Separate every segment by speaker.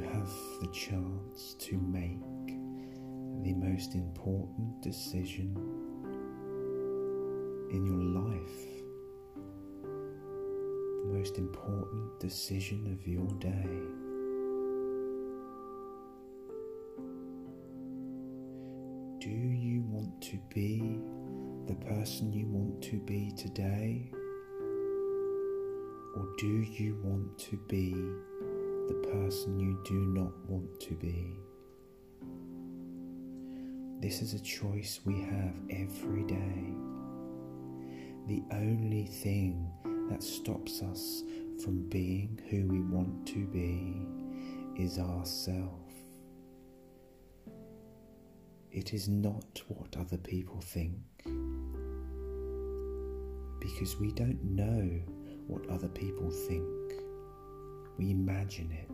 Speaker 1: have the chance to make the most important decision in your life, the most important decision of your day. Do you want to be the person you want to be today? Or do you want to be person you do not want to be? This is a choice we have every day. The only thing that stops us from being who we want to be is ourself. It is not what other people think. Because we don't know what other people think. We imagine it.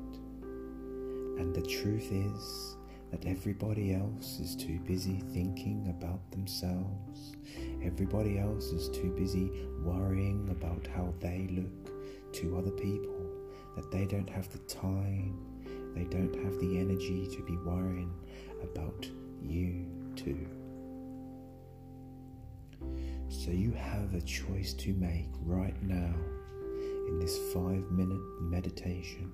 Speaker 1: And the truth is that everybody else is too busy thinking about themselves. Everybody else is too busy worrying about how they look to other people. That they don't have the time, they don't have the energy to be worrying about you too. So you have a choice to make right now in this five minute meditation.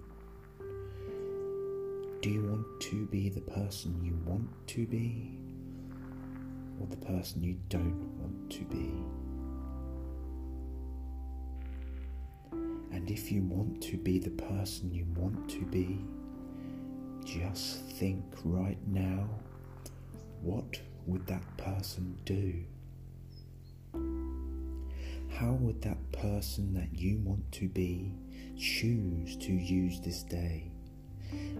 Speaker 1: Do you want to be the person you want to be or the person you don't want to be? And if you want to be the person you want to be, just think right now what would that person do? How would that person that you want to be choose to use this day?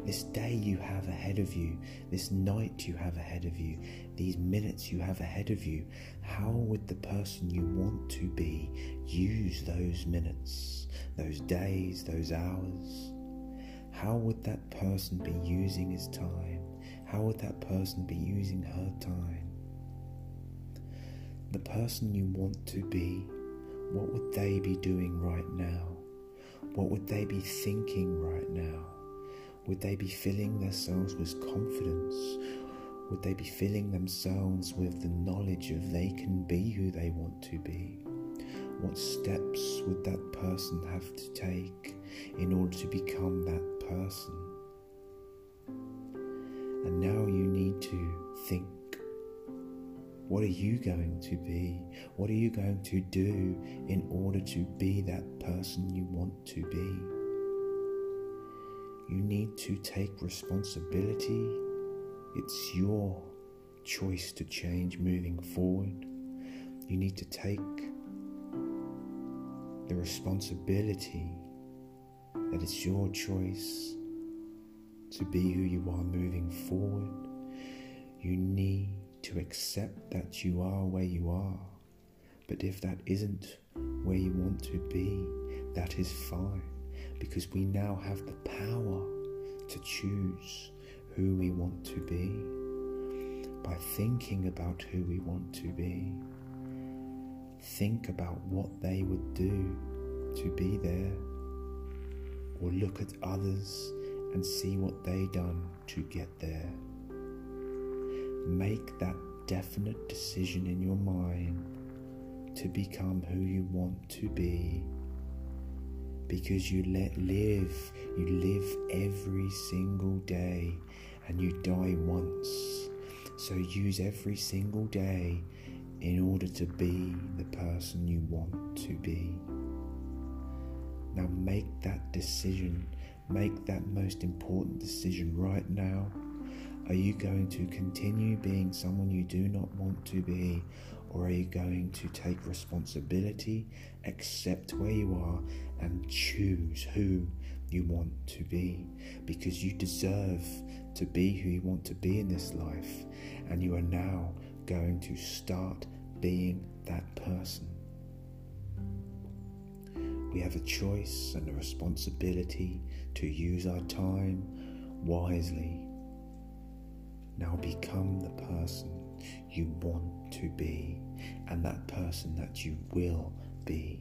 Speaker 1: This day you have ahead of you, this night you have ahead of you, these minutes you have ahead of you, how would the person you want to be use those minutes, those days, those hours? How would that person be using his time? How would that person be using her time? The person you want to be, what would they be doing right now? What would they be thinking right now? Would they be filling themselves with confidence? Would they be filling themselves with the knowledge of they can be who they want to be? What steps would that person have to take in order to become that person? And now you need to think what are you going to be? What are you going to do in order to be that person you want to be? You need to take responsibility. It's your choice to change moving forward. You need to take the responsibility that it's your choice to be who you are moving forward. You need to accept that you are where you are. But if that isn't where you want to be, that is fine because we now have the power to choose who we want to be by thinking about who we want to be. Think about what they would do to be there, or look at others and see what they done to get there. Make that definite decision in your mind to become who you want to be. Because you let live you live every single day and you die once. So use every single day in order to be the person you want to be. Now make that decision. Make that most important decision right now are you going to continue being someone you do not want to be? Or are you going to take responsibility, accept where you are, and choose who you want to be? Because you deserve to be who you want to be in this life, and you are now going to start being that person. We have a choice and a responsibility to use our time wisely now become the person you want to be and that person that you will be.